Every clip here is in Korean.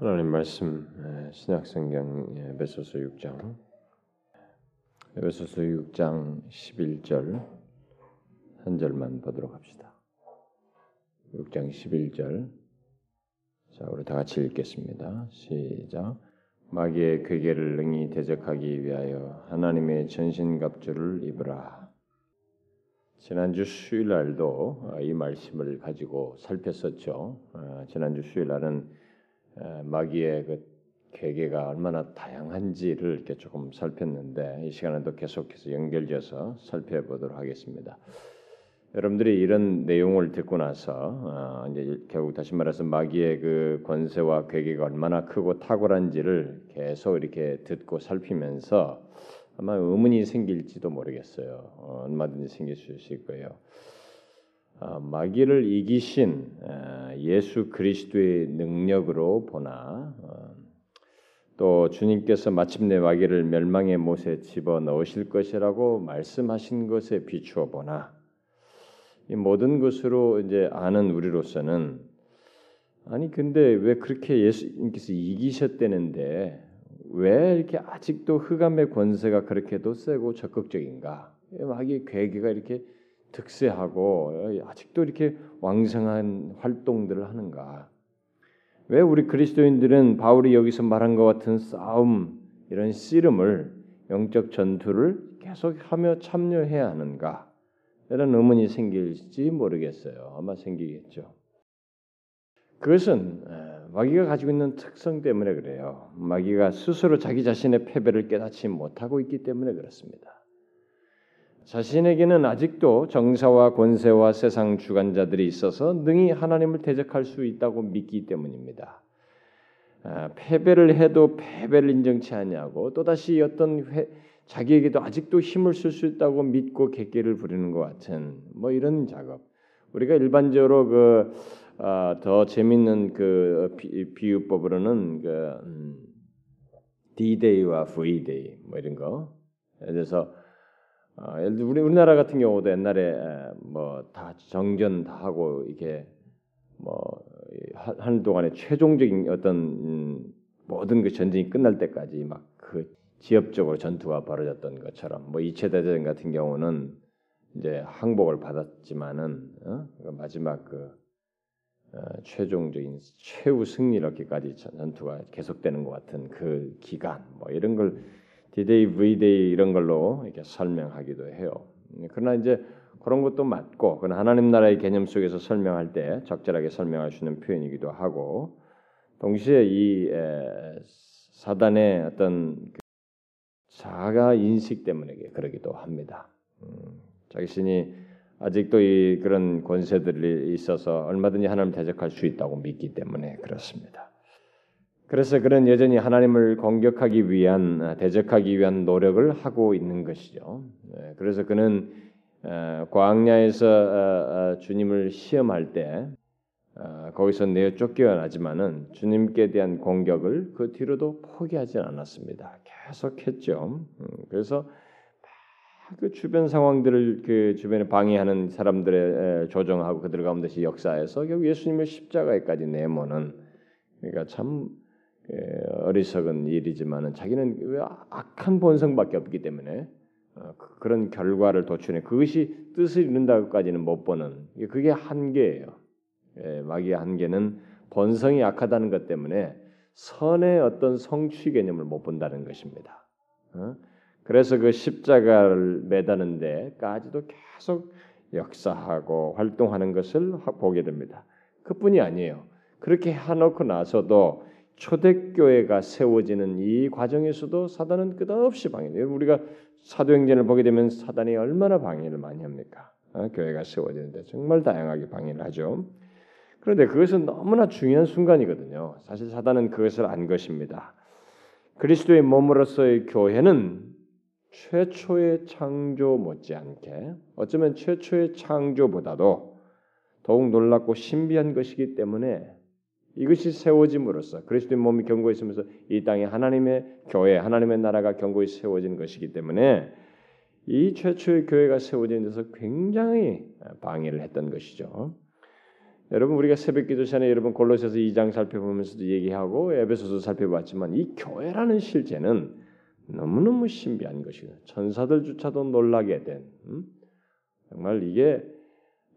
하나님 말씀 신약성경 에베소서 6장 에베소서 6장 11절 한 절만 보도록 합시다. 6장 11절 자 우리 다 같이 읽겠습니다. 시작 마귀의 괴계를 능히 대적하기 위하여 하나님의 전신갑주를 입으라. 지난주 수요일 날도 이 말씀을 가지고 살폈었죠. 어, 지난주 수요일 날은 마귀의 그 계계가 얼마나 다양한지를 이렇게 조금 살폈는데 이 시간에도 계속해서 연결지어서 살펴보도록 하겠습니다. 여러분들이 이런 내용을 듣고 나서 어, 이제 결국 다시 말해서 마귀의 그 권세와 괴계가 얼마나 크고 탁월한지를 계속 이렇게 듣고 살피면서 아마 의문이 생길지도 모르겠어요. 어, 얼마든지 생길 수 있을 거예요. 어, 마귀를 이기신 어, 예수 그리스도의 능력으로 보나 어, 또 주님께서 마침내 마귀를 멸망의 못에 집어 넣으실 것이라고 말씀하신 것에 비추어 보나 이 모든 것으로 이제 아는 우리로서는 아니 근데 왜 그렇게 예수님께서 이기셨다는데 왜 이렇게 아직도 흑암의 권세가 그렇게도 세고 적극적인가? 마귀의 괴계가 이렇게 득세하고 아직도 이렇게 왕성한 활동들을 하는가? 왜 우리 그리스도인들은 바울이 여기서 말한 것 같은 싸움 이런 씨름을 영적 전투를 계속하며 참여해야 하는가? 이런 의문이 생길지 모르겠어요. 아마 생기겠죠. 그것은 마귀가 가지고 있는 특성 때문에 그래요. 마귀가 스스로 자기 자신의 패배를 깨닫지 못하고 있기 때문에 그렇습니다. 자신에게는 아직도 정사와 권세와 세상 주관자들이 있어서 능히 하나님을 대적할 수 있다고 믿기 때문입니다. 아, 패배를 해도 패배를 인정치 않냐고 또다시 어떤 회, 자기에게도 아직도 힘을 쓸 수 있다고 믿고 객기를 부리는 것 같은 뭐 이런 작업. 우리가 일반적으로 그더 아, 재밌는 그 비, 유법으로는 그 음, D-Day와 V-Day 뭐 이런 거. 그래서 어, 예를 들어 우리 우리나라 같은 경우도 옛날에 뭐 다 정전 다 하고 이게 뭐 하는 동안에 최종적인 어떤 음, 모든 그 전쟁이 끝날 때까지 막 그 지역적으로 전투가 벌어졌던 것처럼 뭐 2차 대전 같은 경우는 이제 항복을 받았지만은 어? 그 마지막 그 어, 최종적인 최후 승리롭게까지 전투가 계속되는 것 같은 그 기간 뭐 이런 걸 D-Day, V-Day 이런 걸로 이렇게 설명하기도 해요. 그러나 이제 그런 것도 맞고, 그건 하나님 나라의 개념 속에서 설명할 때 적절하게 설명할 수 있는 표현이기도 하고, 동시에 이 사단의 어떤 그 자가 인식 때문에 그러기도 합니다. 음, 자신이 아직도 이 그런 권세들이 있어서 얼마든지 하나님 대적할 수 있다고 믿기 때문에 그렇습니다. 그래서 그는 여전히 하나님을 공격하기 위한 아, 대적하기 위한 노력을 하고 있는 것이죠. 네, 그래서 그는 아, 광야에서 아, 주님을 시험할 때 거기서 내어 쫓겨나지만은 주님께 대한 공격을 그 뒤로도 포기하지 않았습니다. 계속했죠. 음, 그래서 그 주변 상황들을 그 주변에 방해하는 사람들의 조정하고 그들 가운데서 역사에서 결국 예수님을 십자가에까지 내모는 그러니까 참 예, 어리석은 일이지만은 자기는 악한 본성밖에 없기 때문에 어, 그, 그런 결과를 도출해 그것이 뜻을 이룬다고까지는 못 보는 그게 한계예요. 예, 마귀의 한계는 본성이 악하다는 것 때문에 선의 어떤 성취 개념을 못 본다는 것입니다. 어? 그래서 그 십자가를 매다는 데까지도 계속 역사하고 활동하는 것을 보게 됩니다. 그뿐이 아니에요. 그렇게 해놓고 나서도 초대교회가 세워지는 이 과정에서도 사단은 끝없이 방해돼요. 우리가 사도행전을 보게 되면 사단이 얼마나 방해를 많이 합니까? 어? 교회가 세워지는데 정말 다양하게 방해를 하죠. 그런데 그것은 너무나 중요한 순간이거든요. 사실 사단은 그것을 안 것입니다. 그리스도의 몸으로서의 교회는 최초의 창조 못지않게 어쩌면 최초의 창조보다도 더욱 놀랍고 신비한 것이기 때문에 이것이 세워짐으로써 그리스도의 몸이 견고히 있으면서 이 땅에 하나님의 교회, 하나님의 나라가 견고히 세워진 것이기 때문에 이 최초의 교회가 세워진 데서 굉장히 방해를 했던 것이죠. 여러분 우리가 새벽 기도 전에 여러분 골로새서 2장 살펴보면서도 얘기하고 에베소서 살펴봤지만 이 교회라는 실제는 너무너무 신비한 것이에요. 천사들조차도 놀라게 된 음? 정말 이게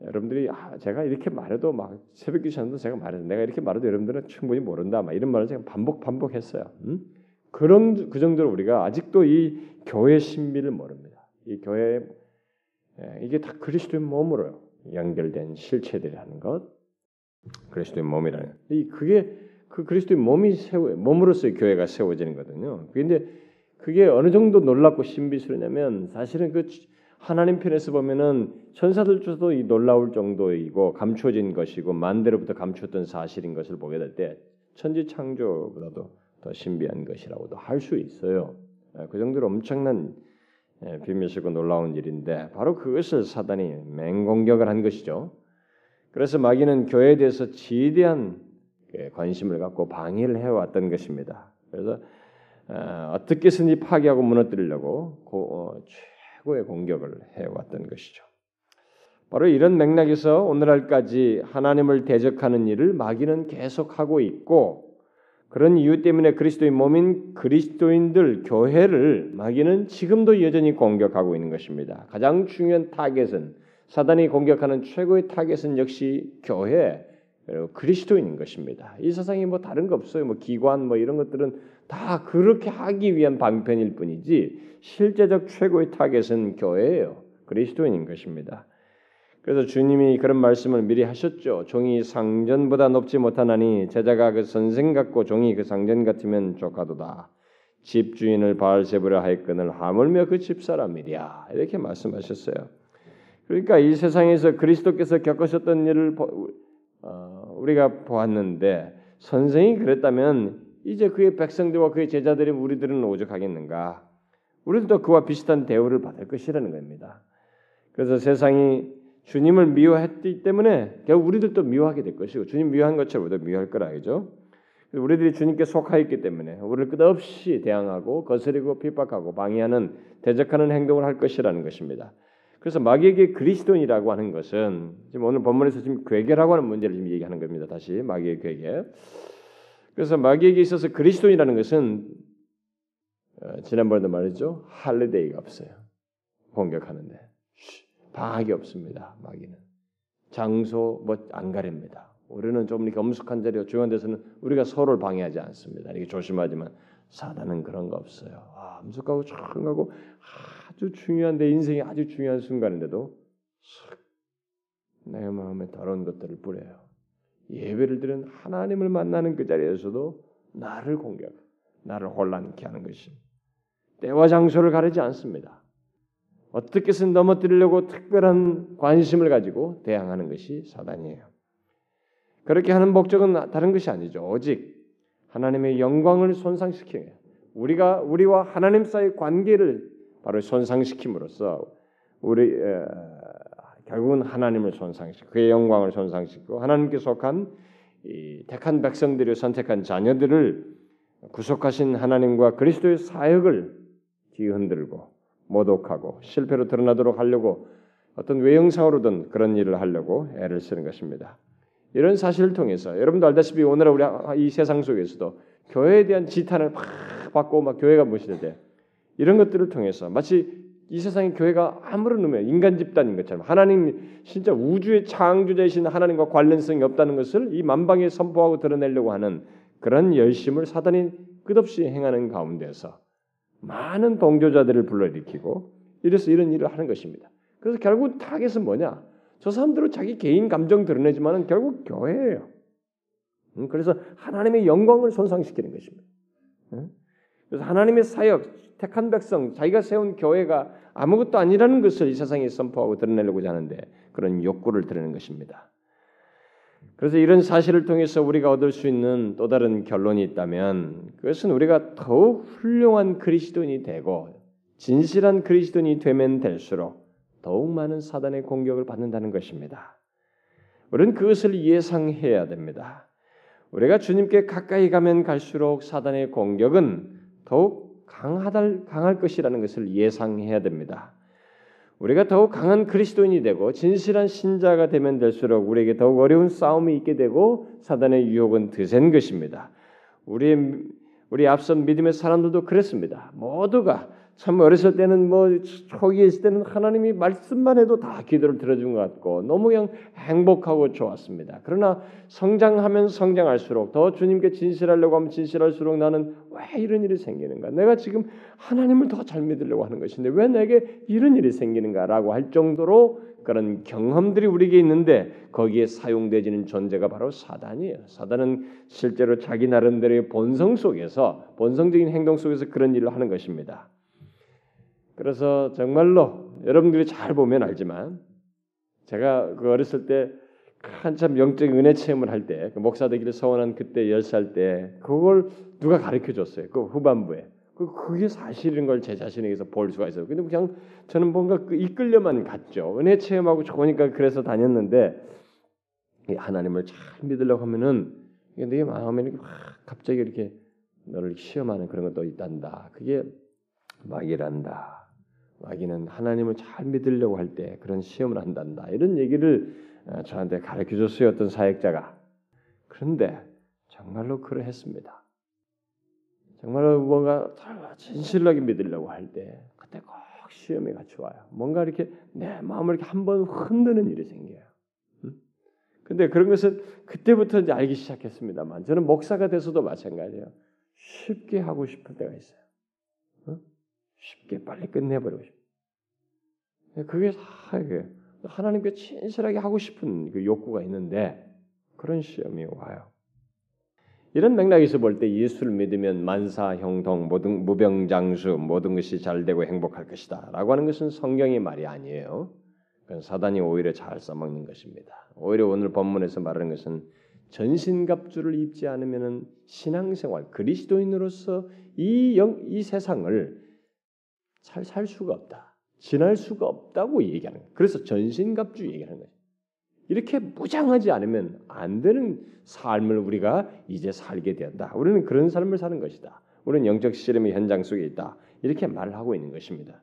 여러분들이 아, 제가 이렇게 말해도 막 새벽 기도전도 제가 말해도 내가 이렇게 말해도 여러분들은 충분히 모른다 막 이런 말을 제가 반복 반복했어요. 음? 그런 그 정도로 우리가 아직도 이 교회 신비를 모릅니다. 이 교회 예, 이게 다 그리스도의 몸으로 연결된 실체들이라는 것, 그리스도의 몸이라는 이 그게 그 그리스도의 몸이 세워 몸으로서 교회가 세워지는 거거든요. 그런데 그게 어느 정도 놀랍고 신비스러냐면 사실은 그 하나님 편에서 보면은 천사들조차도 이 놀라울 정도이고 감춰진 것이고 만대로부터 감추었던 사실인 것을 보게 될 때 천지 창조보다도 더 신비한 것이라고도 할 수 있어요. 예, 그 정도로 엄청난 예, 비밀스럽고 놀라운 일인데 바로 그것을 사단이 맹공격을 한 것이죠. 그래서 마귀는 교회에 대해서 지대한 그 관심을 갖고 방해를 해왔던 것입니다. 그래서 어, 어떻게든지 파괴하고 무너뜨리려고 어, 최고의 공격을 해왔던 것이죠. 바로 이런 맥락에서 오늘날까지 하나님을 대적하는 일을 마귀는 계속하고 있고 그런 이유 때문에 그리스도의 몸인 그리스도인들 교회를 마귀는 지금도 여전히 공격하고 있는 것입니다. 가장 중요한 타겟은 사단이 공격하는 최고의 타겟은 역시 교회 그리고 그리스도인인 것입니다. 이 세상에 뭐 다른 거 없어요. 뭐 기관 뭐 이런 것들은 다 그렇게 하기 위한 방편일 뿐이지 실제적 최고의 타겟은 교회예요. 그리스도인인 것입니다. 그래서 주님이 그런 말씀을 미리 하셨죠. 종이 상전보다 높지 못하나니 제자가 그 선생 같고 종이 그 상전 같으면 족하도다. 집주인을 바알세불이라 하였거늘 하물며 그 집사람이랴 이렇게 말씀하셨어요. 그러니까 이 세상에서 그리스도께서 겪으셨던 일을 어, 우리가 보았는데 선생이 그랬다면 이제 그의 백성들과 그의 제자들이 우리들은 오죽하겠는가? 우리도 그와 비슷한 대우를 받을 것이라는 겁니다. 그래서 세상이 주님을 미워했기 때문에 결국 우리들도 미워하게 될 것이고 주님 미워한 것처럼 우리도 미워할 거라 죠 우리들이 주님께 속하였기 때문에 우리를 끝없이 대항하고 거스리고 핍박하고 방해하는 대적하는 행동을 할 것이라는 것입니다. 그래서 마귀에게 그리스도인이라고 하는 것은 지금 오늘 본문에서 지금 괴계라고 하는 문제를 지금 얘기하는 겁니다. 다시 마귀의 괴계. 그래서 마귀에게 있어서 그리스도인이라는 것은 어, 지난번에도 말했죠. 할리데이가 없어요. 공격하는데 방학이 없습니다. 마귀는 장소 뭐 안 가립니다. 우리는 좀 이렇게 엄숙한 자리가 중요한 데서는 우리가 서로를 방해하지 않습니다. 이게 조심하지만 사단은 그런 거 없어요. 아, 엄숙하고 조용하고 아주 중요한 내 인생이 아주 중요한 순간인데도 내 마음에 더러운 것들을 뿌려요. 예배를 드는 하나님을 만나는 그 자리에서도 나를 공격, 나를 혼란케 하는 것이 때와 장소를 가리지 않습니다. 어떻게든 넘어뜨리려고 특별한 관심을 가지고 대항하는 것이 사단이에요. 그렇게 하는 목적은 다른 것이 아니죠. 오직 하나님의 영광을 손상시키는 우리가 우리와 하나님 사이의 관계를 바로 손상시킴으로써 우리 에, 결국은 하나님을 손상시키고 그의 영광을 손상시키고 하나님께 속한 이 택한 백성들이 선택한 자녀들을 구속하신 하나님과 그리스도의 사역을 뒤흔들고 모독하고 실패로 드러나도록 하려고 어떤 외형상으로든 그런 일을 하려고 애를 쓰는 것입니다. 이런 사실을 통해서 여러분도 알다시피 오늘 우리 이 세상 속에서도 교회에 대한 지탄을 막 받고 막 교회가 무시될 이런 것들을 통해서 마치 이 세상의 교회가 아무런 의미 인간 집단인 것처럼 하나님 진짜 우주의 창조자이신 하나님과 관련성이 없다는 것을 이 만방에 선포하고 드러내려고 하는 그런 열심을 사단이 끝없이 행하는 가운데서 많은 동조자들을 불러일으키고 이래서 이런 일을 하는 것입니다. 그래서 결국 타겟은 뭐냐? 저 사람들은 자기 개인 감정 드러내지만은 결국 교회예요. 음, 그래서 하나님의 영광을 손상시키는 것입니다. 음? 그래서 하나님의 사역, 택한 백성, 자기가 세운 교회가 아무것도 아니라는 것을 이 세상에 선포하고 드러내려고 하는데 그런 욕구를 드러내는 것입니다. 그래서 이런 사실을 통해서 우리가 얻을 수 있는 또 다른 결론이 있다면 그것은 우리가 더욱 훌륭한 그리스도인이 되고 진실한 그리스도인이 되면 될수록 더욱 많은 사단의 공격을 받는다는 것입니다. 우리는 그것을 예상해야 됩니다. 우리가 주님께 가까이 가면 갈수록 사단의 공격은 더욱 강하달, 강할 것이라는 것을 예상해야 됩니다. 우리가 더욱 강한 그리스도인이 되고 진실한 신자가 되면 될수록 우리에게 더욱 어려운 싸움이 있게 되고 사단의 유혹은 드센 것입니다. 우리 우리 앞선 믿음의 사람들도 그랬습니다. 모두가 참 어렸을 때는 뭐 초기에 있을 때는 하나님이 말씀만 해도 다 기도를 들어준 것 같고 너무 그냥 행복하고 좋았습니다. 그러나 성장하면 성장할수록 더 주님께 진실하려고 하면 진실할수록 나는 왜 이런 일이 생기는가? 내가 지금 하나님을 더 잘 믿으려고 하는 것인데 왜 내게 이런 일이 생기는가라고 할 정도로 그런 경험들이 우리에게 있는데 거기에 사용되지는 존재가 바로 사단이에요. 사단은 실제로 자기 나름대로의 본성 속에서 본성적인 행동 속에서 그런 일을 하는 것입니다. 그래서 정말로 여러분들이 잘 보면 알지만 제가 그 어렸을 때 한참 영적 은혜 체험을 할때 그 목사 되기를 소원한 그때 열살때 그걸 누가 가르쳐 줬어요. 그 후반부에. 그 그게 사실인 걸 제 자신에게서 볼 수가 있어요. 근데 그냥 저는 뭔가 그 이끌려만 갔죠. 은혜 체험하고 좋으니까 그래서 다녔는데 하나님을 잘 믿으려고 하면은 내 마음에 막 갑자기 이렇게 너를 시험하는 그런 것도 있단다. 그게 마귀란다. 마귀는 하나님을 잘 믿으려고 할 때 그런 시험을 한단다. 이런 얘기를 어, 저한테 가르쳐 줬어요. 어떤 사역자가. 그런데 정말로 그러했습니다. 정말로 뭔가 진실하게 믿으려고 할 때 그때 꼭 시험이 같이 와요. 뭔가 이렇게 내 마음을 이렇게 한번 흔드는 일이 생겨요. 근데 그런 것은 그때부터 이제 알기 시작했습니다만 저는 목사가 돼서도 마찬가지예요. 쉽게 하고 싶을 때가 있어요. 쉽게 빨리 끝내버리고 싶어. 그게 다 하나님께 진실하게 하고 싶은 그 욕구가 있는데 그런 시험이 와요. 이런 맥락에서 볼 때 예수를 믿으면 만사 형통 모든 무병장수 모든 것이 잘 되고 행복할 것이다라고 하는 것은 성경의 말이 아니에요. 그건 사단이 오히려 잘 써먹는 것입니다. 오히려 오늘 본문에서 말하는 것은 전신갑주를 입지 않으면 신앙생활 그리스도인으로서 이, 영, 이 세상을 잘 살 수가 없다. 지날 수가 없다고 얘기하는 거예요. 그래서 전신갑주 얘기하는 거예요. 이렇게 무장하지 않으면 안 되는 삶을 우리가 이제 살게 된다. 우리는 그런 삶을 사는 것이다. 우리는 영적 씨름의 현장 속에 있다. 이렇게 말을 하고 있는 것입니다.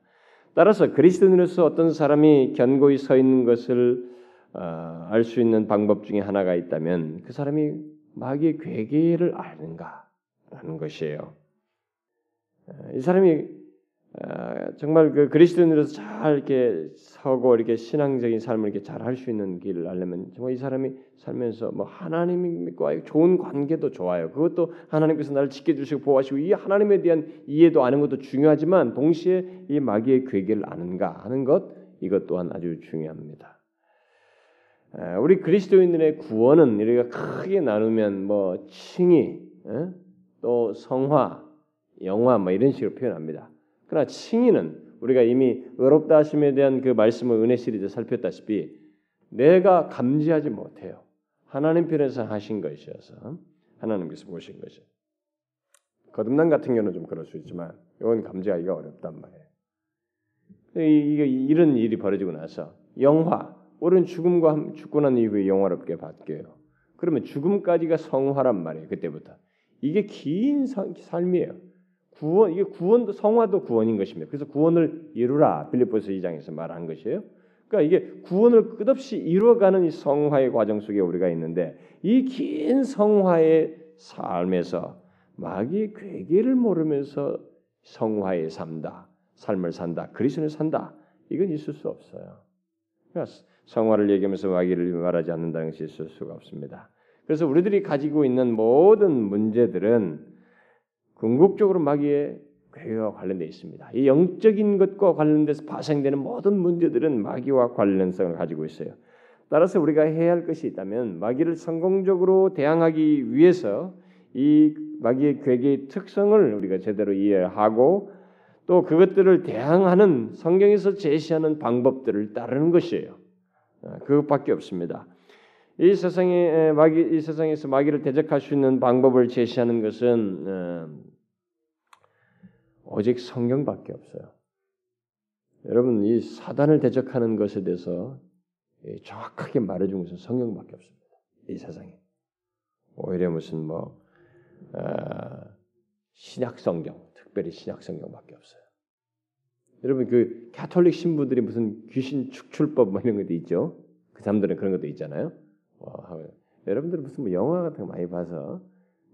따라서 그리스도인으로서 어떤 사람이 견고히 서 있는 것을 어, 알수 있는 방법 중에 하나가 있다면 그 사람이 마귀의 괴계를 아는가라는 것이에요. 어, 이 사람이 아, 정말 그 그리스도인으로서 잘 이렇게 서고 이렇게 신앙적인 삶을 이렇게 잘 할 수 있는 길을 알려면 정말 이 사람이 살면서 뭐 하나님과의 좋은 관계도 좋아요. 그것도 하나님께서 나를 지켜주시고 보호하시고 이 하나님에 대한 이해도 아는 것도 중요하지만 동시에 이 마귀의 괴계를 아는가 하는 것 이것 또한 아주 중요합니다. 아, 우리 그리스도인들의 구원은 우리가 크게 나누면 뭐 칭의, 또 성화, 영화 뭐 이런 식으로 표현합니다. 그러나 칭의는 우리가 이미 의롭다 하심에 대한 그 말씀을 은혜 시리즈 살폈다시피 내가 감지하지 못해요. 하나님 편에서 하신 것이어서 하나님께서 보신 것이. 거듭난 같은 경우는 좀 그럴 수 있지만 이건 감지하기가 어렵단 말이에요. 이게 이런 일이 벌어지고 나서 영화, 우리는 죽음과 죽고 난 이후에 영화롭게 바뀌어요. 그러면 죽음까지가 성화란 말이에요. 그때부터 이게 긴 삶이에요. 구원 이게 구원도 성화도 구원인 것입니다. 그래서 구원을 이루라 빌립보서 2장에서 말한 것이에요. 그러니까 이게 구원을 끝없이 이루어가는 이 성화의 과정 속에 우리가 있는데 이 긴 성화의 삶에서 마귀의 괴계를 모르면서 성화에 산다, 삶을 산다, 그리스도를 산다. 이건 있을 수 없어요. 그러니까 성화를 얘기하면서 마귀를 말하지 않는다는 것이 있을 수가 없습니다. 그래서 우리들이 가지고 있는 모든 문제들은 궁극적으로 마귀의 괴와 관련되어 있습니다. 이 영적인 것과 관련돼서 파생되는 모든 문제들은 마귀와 관련성을 가지고 있어요. 따라서 우리가 해야 할 것이 있다면 마귀를 성공적으로 대항하기 위해서 이 마귀의 괴계의 특성을 우리가 제대로 이해하고 또 그것들을 대항하는 성경에서 제시하는 방법들을 따르는 것이에요. 아, 그것밖에 없습니다. 이 세상에 마귀 이 세상에서 마귀를 대적할 수 있는 방법을 제시하는 것은 어, 오직 성경밖에 없어요. 여러분 이 사단을 대적하는 것에 대해서 정확하게 말해준 것은 성경밖에 없습니다. 이 세상에 오히려 무슨 뭐 어, 신약 성경, 특별히 신약 성경밖에 없어요. 여러분 그 가톨릭 신부들이 무슨 귀신 축출법 뭐 이런 것도 있죠. 그 사람들은 그런 것도 있잖아요. 와, 여러분들은 무슨 뭐 영화 같은 거 많이 봐서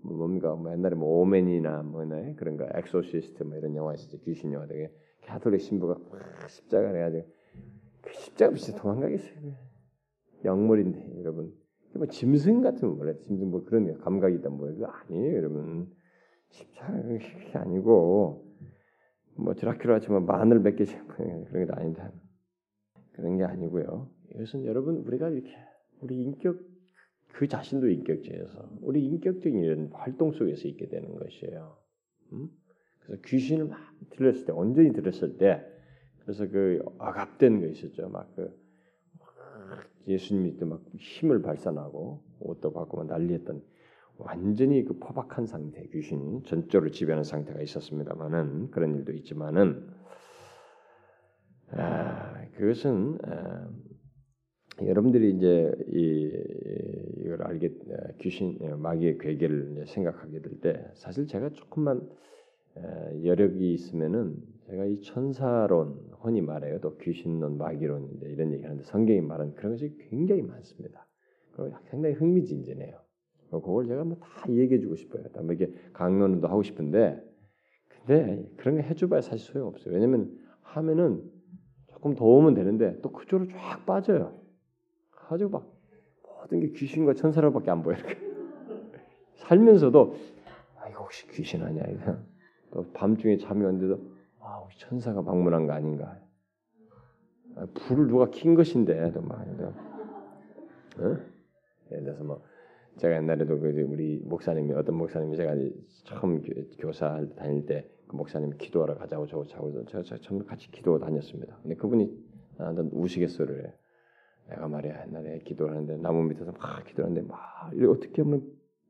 뭐 뭡니까 뭐 옛날에 뭐 오멘이나 뭐네 그런 거 엑소시스트 뭐 이런 영화 있었죠 귀신 영화 되게. 가톨릭 신부가 십자가 해가지고 그 십자가 없이 도망가겠어요. 영물인데 여러분. 뭐 짐승 같은 뭐래 짐승 뭐 그런 감각이 있다 뭐 이거 아니에요 여러분. 십자가 그게 아니고 뭐 드라큘라 하지만 마늘 몇 개씩 그런 게 아니다. 그런 게 아니고요. 이것은 여러분 우리가 이렇게 우리 인격 그 자신도 인격체여서 우리 인격적인 이런 활동 속에서 있게 되는 것이에요. 음? 그래서 귀신을 막 들렸을 때 온전히 들었을 때 그래서 그 억압된 거 있었죠. 막그 예수님이 또막 힘을 발산하고 옷도 바꾸고 난리했던 완전히 그 포박한 상태 귀신이 전적으로 지배하는 상태가 있었습니다만은 그런 일도 있지만은 아, 그것은 아, 여러분들이 이제 이, 이걸 알게 귀신 마귀의 괴계를 생각하게 될 때 사실 제가 조금만 여력이 있으면은 제가 이 천사론 흔히 말해요 또 귀신론 마귀론 이런 얘기하는데 성경이 말하는 그런 것이 굉장히 많습니다. 그리고 상당히 흥미진진해요. 그걸 제가 뭐 다 얘기해주고 싶어요. 뭐 이게 강론도 하고 싶은데 근데 그런 거 해줘봐야 사실 소용 없어요. 왜냐면 하면은 조금 도움은 되는데 또 그쪽으로 쫙 빠져요. 가지고 막 모든 게 귀신과 천사로밖에 안 보여. 이렇게. 살면서도 아 이거 혹시 귀신 아니야 이거. 또 밤중에 잠이 왔는데도 아 혹시 천사가 방문한 거 아닌가. 아, 불을 누가 킨 것인데 또 막. 어? 예를 들어서 뭐 제가 옛날에도 그 우리 목사님이 어떤 목사님이 제가 처음 교사 다닐 때 그 목사님 기도하러 가자고 저거 자고 처음 같이 기도 다녔습니다. 근데 그분이 나한테 우스갯소리를 해. 내가 말이야 옛날에 기도를 하는데 나무 밑에서 막 기도하는데 막 어떻게 하면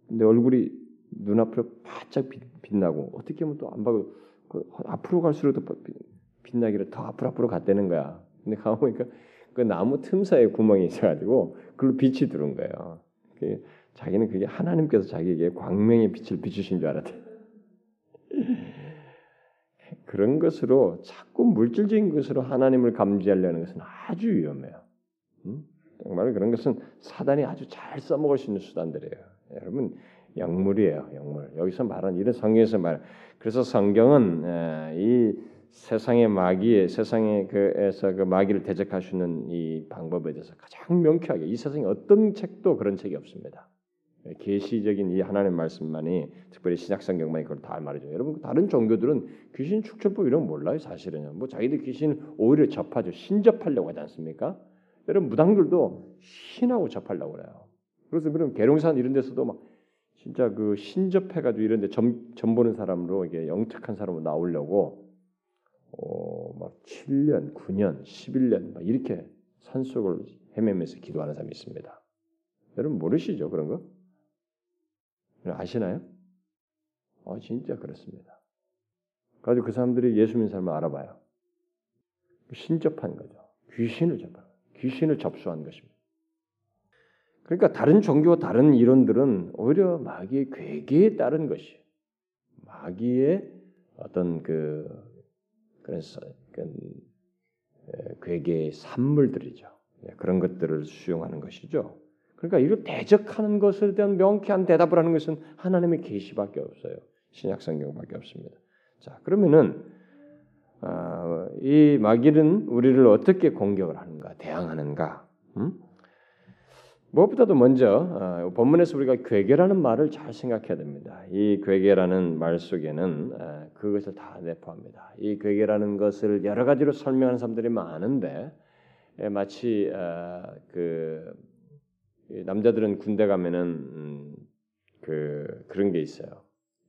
내 얼굴이 눈앞으로 바짝 빛 나고 어떻게 하면 또 안 봐도 그 앞으로 갈수록 더 빛나기를 더 앞으로 앞으로 갔다는 거야. 근데 가보니까 그 나무 틈 사이에 구멍이 있어가지고 그걸로 빛이 들어온 거예요. 그 자기는 그게 하나님께서 자기에게 광명의 빛을 비추신 줄 알았대. 그런 것으로 자꾸 물질적인 것으로 하나님을 감지하려는 것은 아주 위험해요. 음? 정말 그런 것은 사단이 아주 잘 써먹을 수 있는 수단들이에요. 여러분 영물이에요, 영물. 여기서 말하는 이런 성경에서 말. 그래서 성경은 이 세상의 마귀의 세상의 그에서 그 마귀를 대적할 수 있는 이 방법에 대해서 가장 명쾌하게 이 세상에 어떤 책도 그런 책이 없습니다. 계시적인 이 하나님의 말씀만이 특별히 신약 성경만이 그걸 다 말이죠. 여러분 다른 종교들은 귀신 축출법 이런 거 몰라요, 사실은요. 뭐 자기들 귀신 오히려 접하죠. 신접하려고 하지 않습니까? 여러분 무당들도 신하고 접하려고 그래요. 그래서 그럼 계룡산 이런 데서도 막 진짜 그 신접해가지고 이런데 점, 점 보는 사람으로 이게 영특한 사람으로 나오려고 어, 막 7년, 9년, 11년 막 이렇게 산속을 헤매면서 기도하는 사람이 있습니다. 여러분 모르시죠 그런 거? 아시나요? 아 진짜 그렇습니다. 가지고 그 사람들이 예수 믿는 사람을 알아봐요. 신접한 거죠. 귀신을 접한 귀신을 접수한 것입니다. 그러니까 다른 종교와 다른 이론들은 오히려 마귀의 괴계에 따른 것이 마귀의 어떤 그 그래서 그 괴계의 산물들이죠. 네, 그런 것들을 수용하는 것이죠. 그러니까 이걸 대적하는 것에 대한 명쾌한 대답을 하는 것은 하나님의 계시밖에 없어요. 신약 성경밖에 없습니다. 자, 그러면은 아, 이 마귀는 우리를 어떻게 공격을 하는가, 대항하는가? 음? 무엇보다도 먼저 어, 본문에서 우리가 괴계라는 말을 잘 생각해야 됩니다. 이 괴계라는 말 속에는 어, 그것을 다 내포합니다. 이 괴계라는 것을 여러 가지로 설명하는 사람들이 많은데 예, 마치 어, 그 남자들은 군대 가면은 음, 그 그런 게 있어요.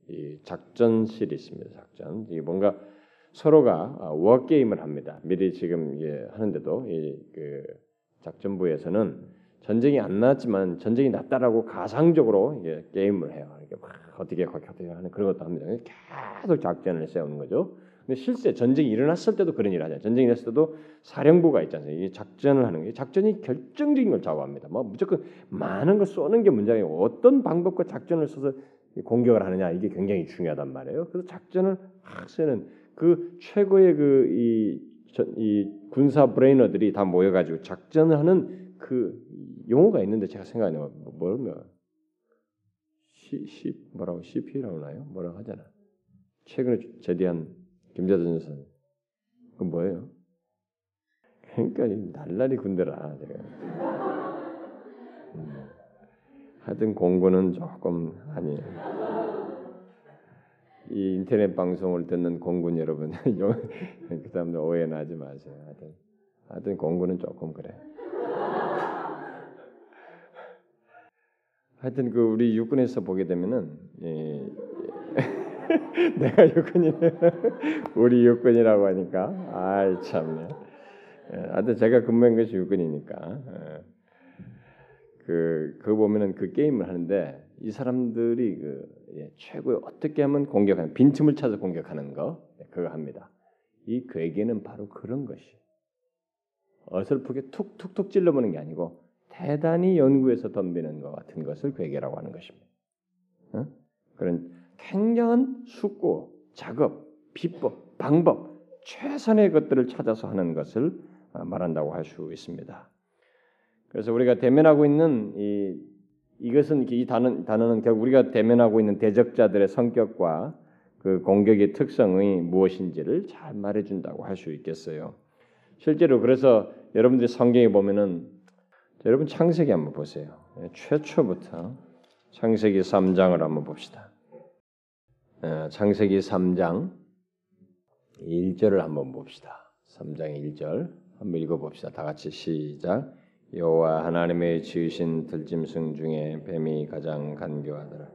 이 작전실이 있습니다. 작전. 이 뭔가 서로가 워 게임을 합니다. 미리 지금 예, 하는데도 이 그 작전부에서는 전쟁이 안 났지만 전쟁이 났다라고 가상적으로 이게 게임을 해요. 이렇게 막 어떻게 어떻게 하는 그런 것도 합니다. 계속 작전을 세우는 거죠. 근데 실제 전쟁이 일어났을 때도 그런 일을 하죠. 전쟁이 났을 때도 사령부가 있잖아요. 이 작전을 하는 게 작전이 결정적인 걸 좌우합니다. 뭐 무조건 많은 걸 쏘는 게 문제가 아니고 어떤 방법과 작전을 써서 공격을 하느냐 이게 굉장히 중요하단 말이에요. 그래서 작전을 확 쓰는 그 최고의 그이 이 군사 브레이너들이 다 모여가지고 작전을 하는 그 용어가 있는데 제가 생각이 나요. 뭐, 뭐 시, 시 뭐라고 CP라고 하나요? 뭐라고 하잖아. 최근에 제대한 김재준 선생. 그 뭐예요? 그러니까 날라리 군대라 제가. 음. 하여튼 공고는 조금 아니에요. 이 인터넷 방송을 듣는 공군 여러분, 그 사람들 오해는 하지 마세요. 하여튼, 하여튼 공군은 조금 그래. 하여튼 그 우리 육군에서 보게 되면은 예, 내가 육군이네 우리 육군이라고 하니까 아이 참네. 예, 하여튼 제가 근무한 것이 육군이니까 예. 그, 그 보면은 그 게임을 하는데 이 사람들이 그 예, 최고의 어떻게 하면 공격하는 빈틈을 찾아 공격하는 거 예, 그거 합니다. 이 괴계는 바로 그런 것이 어설프게 툭툭툭 찔러보는 게 아니고 대단히 연구해서 덤비는 것 같은 것을 괴계라고 하는 것입니다. 어? 그런 굉장한 숙고, 작업, 비법, 방법, 최선의 것들을 찾아서 하는 것을 어, 말한다고 할 수 있습니다. 그래서 우리가 대면하고 있는 이 이것은 이 단어, 단어는 결국 우리가 대면하고 있는 대적자들의 성격과 그 공격의 특성이 무엇인지를 잘 말해준다고 할 수 있겠어요. 실제로 그래서 여러분들이 성경에 보면은 여러분 창세기 한번 보세요. 예, 최초부터 창세기 3장을 한번 봅시다. 예, 창세기 3장 1절을 한번 봅시다. 3장 1절 한번 읽어봅시다. 다 같이 시작. 여호와 하나님의 지으신 들짐승 중에 뱀이 가장 간교하더라.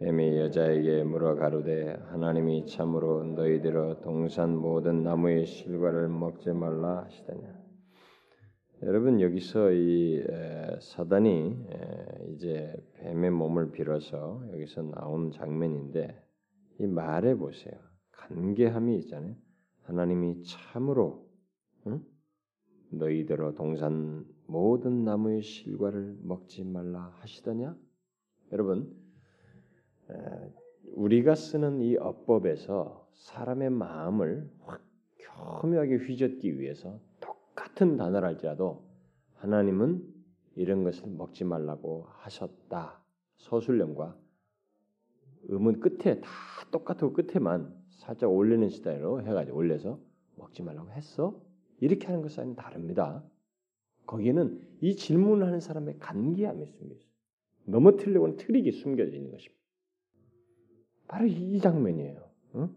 뱀이 여자에게 물어 가로되 하나님이 참으로 너희들어 동산 모든 나무의 실과를 먹지 말라 하시더냐. 여러분 여기서 이 사단이 이제 뱀의 몸을 빌어서 여기서 나온 장면인데 이 말해 보세요. 간계함이 있잖아요. 하나님이 참으로 응? 너희들로 동산 모든 나무의 실과를 먹지 말라 하시더냐? 여러분, 우리가 쓰는 이 어법에서 사람의 마음을 확 교묘하게 휘젓기 위해서 똑같은 단어를 할지라도 하나님은 이런 것을 먹지 말라고 하셨다. 서술령과 음은 끝에 다 똑같고 끝에만 살짝 올리는 스타일로 해가지고 올려서 먹지 말라고 했어? 이렇게 하는 것은 다릅니다. 거기에는 이 질문을 하는 사람의 간기함이 숨겨 있어요. 넘어뜨리려고는 트릭이 숨겨져 있는 것입니다. 바로 이 장면이에요. 응?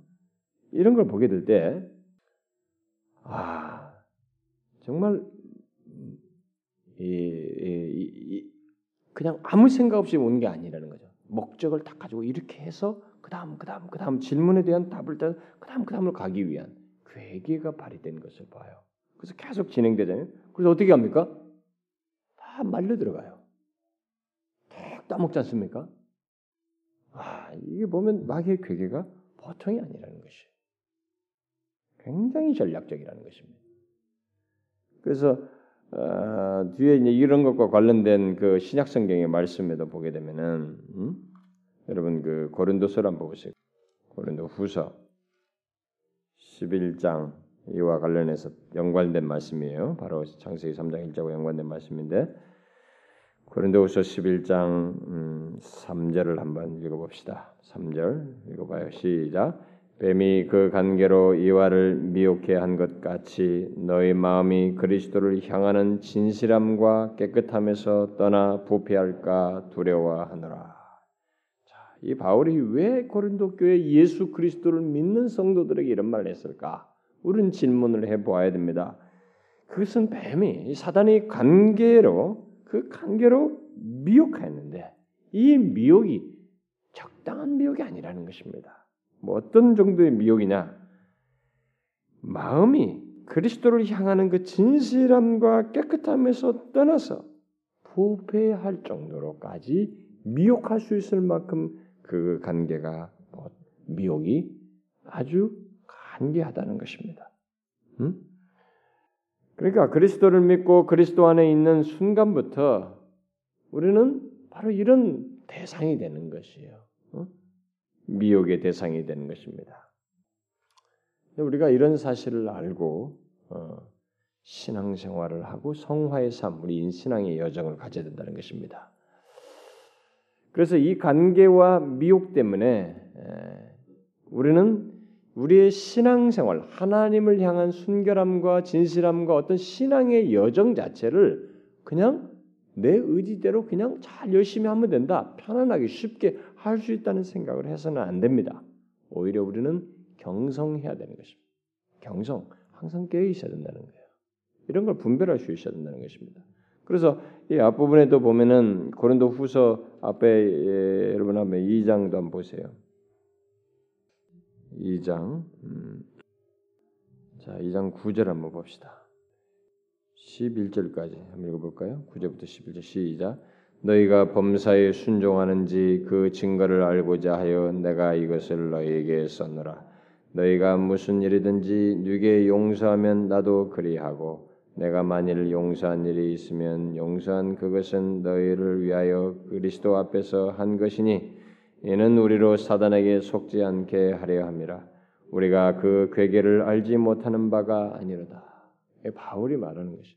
이런 걸 보게 될 때, 아, 정말, 이, 이, 이, 그냥 아무 생각 없이 온 게 아니라는 거죠. 목적을 딱 가지고 이렇게 해서 그 다음, 그 다음, 그 다음 질문에 대한 답을 그 다음, 그 다음을 가기 위한 괴계가 발휘된 것을 봐요. 그래서 계속 진행되잖아요. 그래서 어떻게 합니까? 다 말려 들어가요. 탁 따먹지 않습니까? 아, 이게 보면 마귀의 괴계가 보통이 아니라는 것이 굉장히 전략적이라는 것입니다. 그래서 어, 뒤에 이제 이런 것과 관련된 그 신약 성경의 말씀에도 보게 되면은 음? 여러분 그 고린도서를 한번 보세요. 고린도 후서 11장 이와 관련해서 연관된 말씀이에요. 바로 창세기 3장 1절과 연관된 말씀인데 고린도후서 11장 음, 3절을 한번 읽어봅시다. 3절 읽어봐요. 시작. 뱀이 그 관계로 이와를 미혹해 한 것 같이 너희 마음이 그리스도를 향하는 진실함과 깨끗함에서 떠나 부패할까 두려워하노라. 자, 이 바울이 왜 고린도 교회 예수 그리스도를 믿는 성도들에게 이런 말을 했을까? 우리는 질문을 해 보아야 됩니다. 그것은 뱀이 사단의 관계로 그 관계로 미혹했는데 이 미혹이 적당한 미혹이 아니라는 것입니다. 뭐 어떤 정도의 미혹이냐? 마음이 그리스도를 향하는 그 진실함과 깨끗함에서 떠나서 부패할 정도로까지 미혹할 수 있을 만큼 그 관계가 뭐 미혹이 아주 한계하다는 것입니다. 음? 그러니까 그리스도를 믿고 그리스도 안에 있는 순간부터 우리는 바로 이런 대상이 되는 것이에요. 어? 미혹의 대상이 되는 것입니다. 우리가 이런 사실을 알고 어, 신앙생활을 하고 성화의 삶, 우리 신앙의 여정을 가져야 된다는 것입니다. 그래서 이 관계와 미혹 때문에 우리는 우리의 신앙생활, 하나님을 향한 순결함과 진실함과 어떤 신앙의 여정 자체를 그냥 내 의지대로 그냥 잘 열심히 하면 된다. 편안하게 쉽게 할 수 있다는 생각을 해서는 안 됩니다. 오히려 우리는 경성해야 되는 것입니다. 경성, 항상 깨어 있어야 된다는 거예요. 이런 걸 분별할 수 있어야 된다는 것입니다. 그래서 이 앞부분에도 보면은 고린도 후서 앞에 예, 여러분 한번 2장도 한번 보세요. 2장 음. 자 2장 9절 한번 봅시다. 11절까지 한번 읽어볼까요? 9절부터 11절 시작. 너희가 범사에 순종하는지 그 증거를 알고자 하여 내가 이것을 너희에게 썼노라. 너희가 무슨 일이든지 누게 용서하면 나도 그리하고 내가 만일 용서한 일이 있으면 용서한 그것은 너희를 위하여 그리스도 앞에서 한 것이니 이는 우리로 사단에게 속지 않게 하려 함이라. 우리가 그 괴계를 알지 못하는 바가 아니로다. 바울이 말하는 것이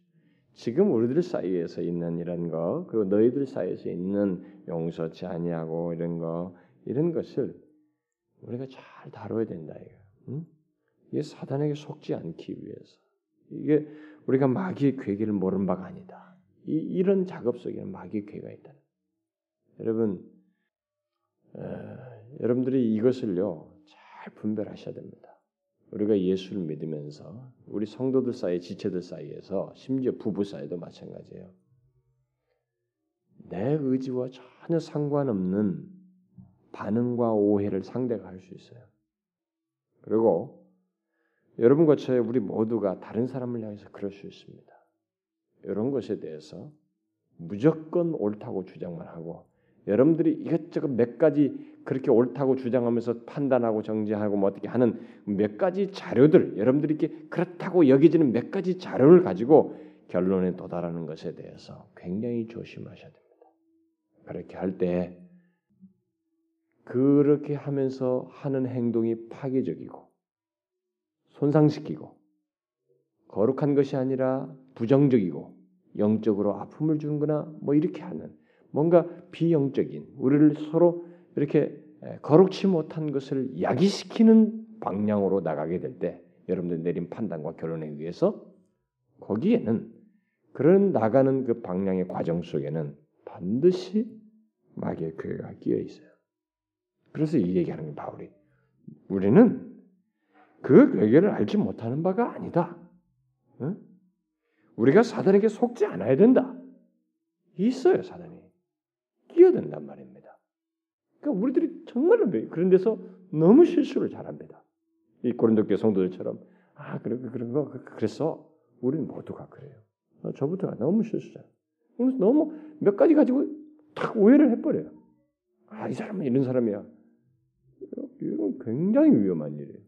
지금 우리들 사이에서 있는 이런 거 그리고 너희들 사이에서 있는 용서치 아니하고 이런 거 이런 것을 우리가 잘 다뤄야 된다 이거. 응? 이게 사단에게 속지 않기 위해서 이게 우리가 마귀의 괴계를 모르는 바가 아니다. 이, 이런 작업 속에는 마귀의 괴가 있다. 여러분, 에, 여러분들이 이것을요 잘 분별하셔야 됩니다. 우리가 예수를 믿으면서 우리 성도들 사이, 지체들 사이에서 심지어 부부 사이도 마찬가지예요. 내 의지와 전혀 상관없는 반응과 오해를 상대가 할 수 있어요. 그리고 여러분과 저의 우리 모두가 다른 사람을 향해서 그럴 수 있습니다. 이런 것에 대해서 무조건 옳다고 주장만 하고 여러분들이 이것저것 몇 가지 그렇게 옳다고 주장하면서 판단하고 정지하고 뭐 어떻게 하는 몇 가지 자료들 여러분들이 이렇게 그렇다고 여기지는 몇 가지 자료를 가지고 결론에 도달하는 것에 대해서 굉장히 조심하셔야 됩니다. 그렇게 할 때 그렇게 하면서 하는 행동이 파괴적이고 손상시키고 거룩한 것이 아니라 부정적이고 영적으로 아픔을 주는거나 뭐 이렇게 하는 뭔가 비영적인 우리를 서로 이렇게 거룩치 못한 것을 야기시키는 방향으로 나가게 될 때 여러분들 내린 판단과 결론에 의해서 거기에는 그런 나가는 그 방향의 과정 속에는 반드시 마귀의 괴가 끼어 있어요. 그래서 이 얘기하는 게 바울이 우리는 그 괴계를 알지 못하는 바가 아니다. 응? 우리가 사단에게 속지 않아야 된다. 있어요, 사단이. 끼어든단 말입니다. 그러니까 우리들이 정말로 그런 데서 너무 실수를 잘합니다. 이 고린도교 성도들처럼 아 그런 그런 거 그래서 우리는 모두가 그래요. 어, 저부터가 너무 실수자. 그래서 너무 몇 가지 가지고 탁 오해를 해버려요. 아 이 사람은 이런 사람이야. 이건 굉장히 위험한 일이에요.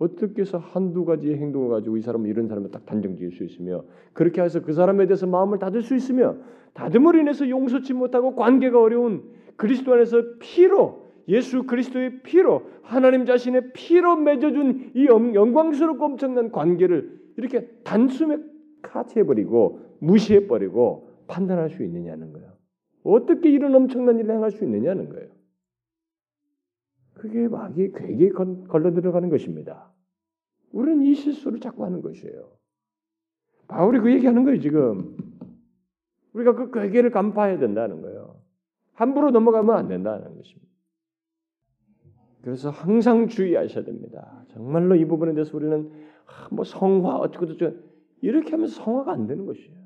어떻게 해서 한두 가지의 행동을 가지고 이 사람은 이런 사람을 딱 단정 지을 수 있으며 그렇게 해서 그 사람에 대해서 마음을 닫을 수 있으며 다듬으로 인해서 용서치 못하고 관계가 어려운 그리스도 안에서 피로 예수 그리스도의 피로 하나님 자신의 피로 맺어준 이 영광스럽고 엄청난 관계를 이렇게 단숨에 카트해버리고 무시해버리고 판단할 수 있느냐는 거예요. 어떻게 이런 엄청난 일을 행할 수 있느냐는 거예요. 그게 마귀의 괴기에 걸러 들어가는 것입니다. 우리는 이 실수를 자꾸 하는 것이에요. 바울이 그 얘기하는 거예요, 지금. 우리가 그 괴계를 간파해야 된다는 거예요. 함부로 넘어가면 안 된다는 것입니다. 그래서 항상 주의하셔야 됩니다. 정말로 이 부분에 대해서 우리는 뭐 성화 어쩌고저쩌고 이렇게 하면서 성화가 안 되는 것이에요.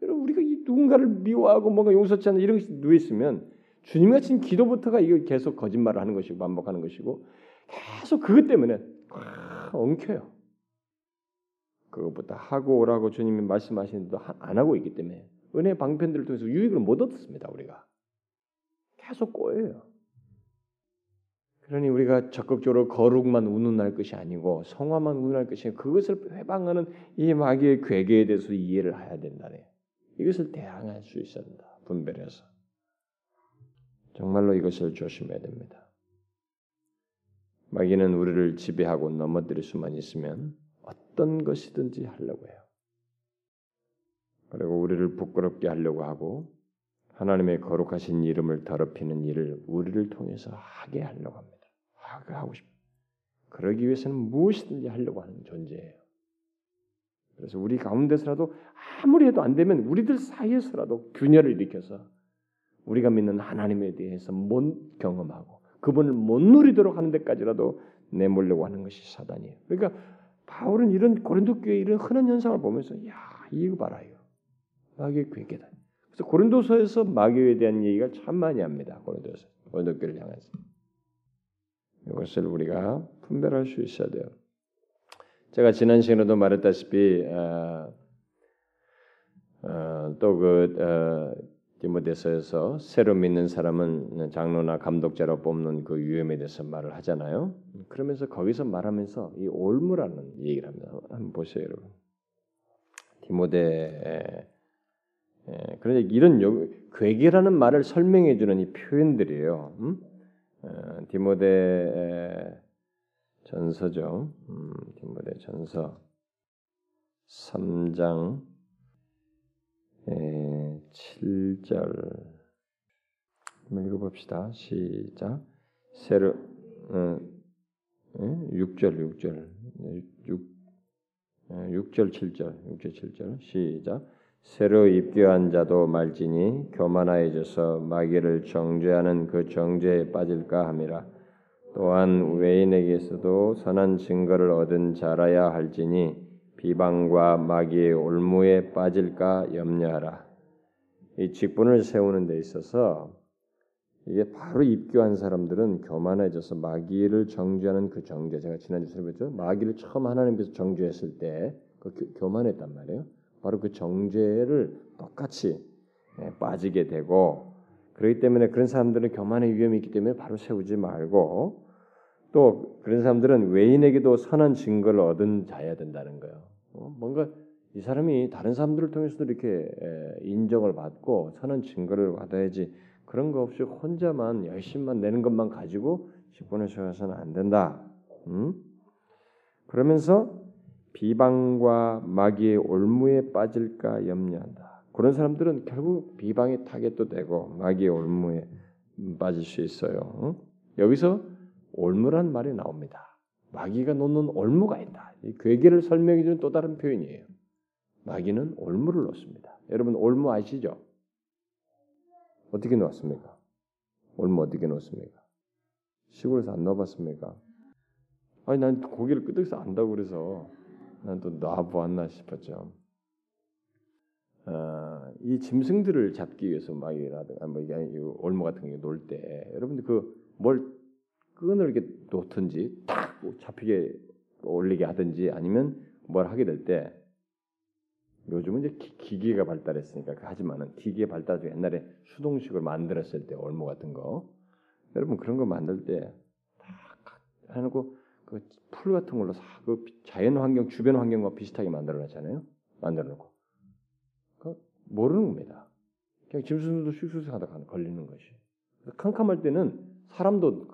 여러분 우리가 이 누군가를 미워하고 뭔가 용서치 않는 이런 것이 누워 있으면 주님 같은 기도부터가 이거 계속 거짓말을 하는 것이고 반복하는 것이고 계속 그것 때문에 엉켜요. 그것부터 하고 오라고 주님이 말씀하시는데도 안 하고 있기 때문에 은혜 방편들을 통해서 유익을 못 얻었습니다. 우리가 계속 꼬여요. 그러니 우리가 적극적으로 거룩만 운운할 것이 아니고 성화만 운운할 것이 아니고 그것을 회방하는 이 마귀의 괴계에 대해서 이해를 해야 된다네. 이것을 대항할 수 있어야 된다. 분별해서. 정말로 이것을 조심해야 됩니다. 마귀는 우리를 지배하고 넘어뜨릴 수만 있으면 어떤 것이든지 하려고 해요. 그리고 우리를 부끄럽게 하려고 하고 하나님의 거룩하신 이름을 더럽히는 일을 우리를 통해서 하게 하려고 합니다. 하고 싶. 그러기 위해서는 무엇이든지 하려고 하는 존재예요. 그래서 우리 가운데서라도 아무리 해도 안 되면 우리들 사이에서라도 균열을 일으켜서 우리가 믿는 하나님에 대해서 못 경험하고 그분을 못 누리도록 하는 데까지라도 내몰려고 하는 것이 사단이에요. 그러니까 바울은 이런 고린도 교회 이런 흔한 현상을 보면서 야 이거 봐라요. 마귀의 괴계다. 그래서 고린도서에서 마귀에 대한 얘기가 참 많이 합니다. 고린도서 고린도 교회를 향해서 이것을 우리가 분별할 수 있어야 돼요. 제가 지난 시간에도 말했다시피 어, 어, 또그 어, 디모데서에서 새로 믿는 사람은 장로나 감독자로 뽑는 그 위험에 대해서 말을 하잖아요. 그러면서 거기서 말하면서 이 올무라는 얘기를 합니다. 한번 보세요, 여러분. 디모데 그런데 이런 괴계라는 말을 설명해 주는 이 표현들이에요. 음? 어, 디모데 전서죠. 음, 디모데 전서 3장 에, 7절 한번 읽어봅시다. 시작. 새로 어, 에? 6절 6절 6 6절 7절 6절 7절 시작. 새로 입교한 자도 말지니 교만하여져서 마귀를 정죄하는 그 정죄에 빠질까 함이라. 또한 외인에게서도 선한 증거를 얻은 자라야 할지니 비방과 마귀의 올무에 빠질까 염려하라. 이 직분을 세우는 데 있어서 이게 바로 입교한 사람들은 교만해져서 마귀를 정죄하는 그 정죄 제가 지난주 설명했죠. 마귀를 처음 하나님께서 정죄했을 때 그 교만했단 말이에요. 바로 그 정죄를 똑같이 예, 빠지게 되고 그렇기 때문에 그런 사람들은 교만의 위험이 있기 때문에 바로 세우지 말고 또 그런 사람들은 외인에게도 선한 증거를 얻은 자야 된다는 거예요. 어, 뭔가 이 사람이 다른 사람들을 통해서도 이렇게 인정을 받고 선한 증거를 받아야지 그런 거 없이 혼자만 열심만 내는 것만 가지고 직분을 세워서는 안 된다. 음? 그러면서 비방과 마귀의 올무에 빠질까 염려한다. 그런 사람들은 결국 비방의 타겟도 되고 마귀의 올무에 빠질 수 있어요. 여기서 올무란 말이 나옵니다. 마귀가 놓는 올무가 있다. 이 괴계를 설명해 주는 또 다른 표현이에요. 마귀는 올무를 놓습니다. 여러분 올무 아시죠? 어떻게 놓았습니까? 올무 어떻게 놓습니까? 시골에서 안 넣어봤습니까? 아니 난 고기를 끄덕여서 안다고 그래서 난 또 놔보았나 싶었죠. 어, 이 짐승들을 잡기 위해서 마귀라든가 뭐 이게 올무 같은 게 놀 때 여러분들 그 뭘 끈을 이렇게 놓든지 탁 잡히게 올리게 하든지 아니면 뭘 하게 될 때 요즘은 이제 기, 기가 발달했으니까 하지만은 기계 발달 중 옛날에 수동식으로 만들었을 때 올모 같은 거 여러분 그런 거 만들 때다 해놓고 그 풀 같은 걸로 그 자연 환경 주변 환경과 비슷하게 만들어 놨잖아요 만들어 놓고 그 모르는 겁니다 그냥 짐승도 슉슉 하다 걸리는 것이 캄캄할 때는 사람도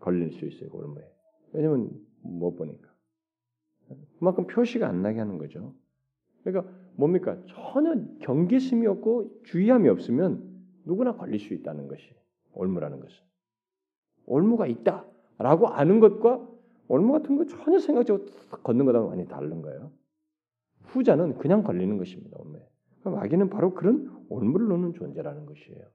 걸릴 수 있어요, 골무에. 왜냐면 못 보니까. 그만큼 표시가 안 나게 하는 거죠. 그러니까 뭡니까? 전혀 경계심이 없고 주의함이 없으면 누구나 걸릴 수 있다는 것이 올무라는 것은. 올무가 있다라고 아는 것과 올무 같은 거 전혀 생각지 못고 걷는 거랑 많이 다른 거예요. 후자는 그냥 걸리는 것입니다. 올무에. 마귀는 바로 그런 올무를 놓는 존재라는 것이에요.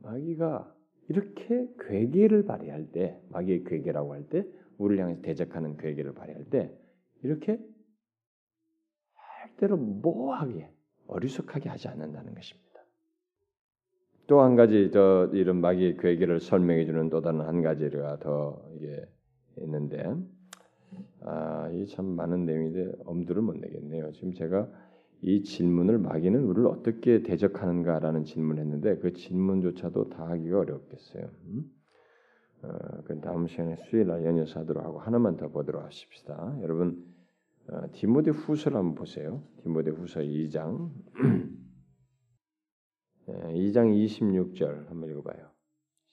마귀가 이렇게 괴계를 발휘할 때 마귀의 괴계라고 할 때 우리를 향해서 대적하는 괴계를 발휘할 때 이렇게 절대로 모호하게 어리숙하게 하지 않는다는 것입니다. 또 한 가지 저 이런 마귀의 괴계를 설명해 주는 또 다른 한 가지가 더 이게 있는데 아, 이 참 많은 내용인데 엄두를 못 내겠네요. 지금 제가 이 질문을 마귀는 우리를 어떻게 대적하는가라는 질문을 했는데 그 질문조차도 다 하기가 어렵겠어요. 음? 어, 그 다음 시간에 수요일 날 연여서 하도록 하고 하나만 더 보도록 하십시다. 여러분 어, 디모데 후서를 한번 보세요. 디모데 후서 2장 2장 26절 한번 읽어봐요.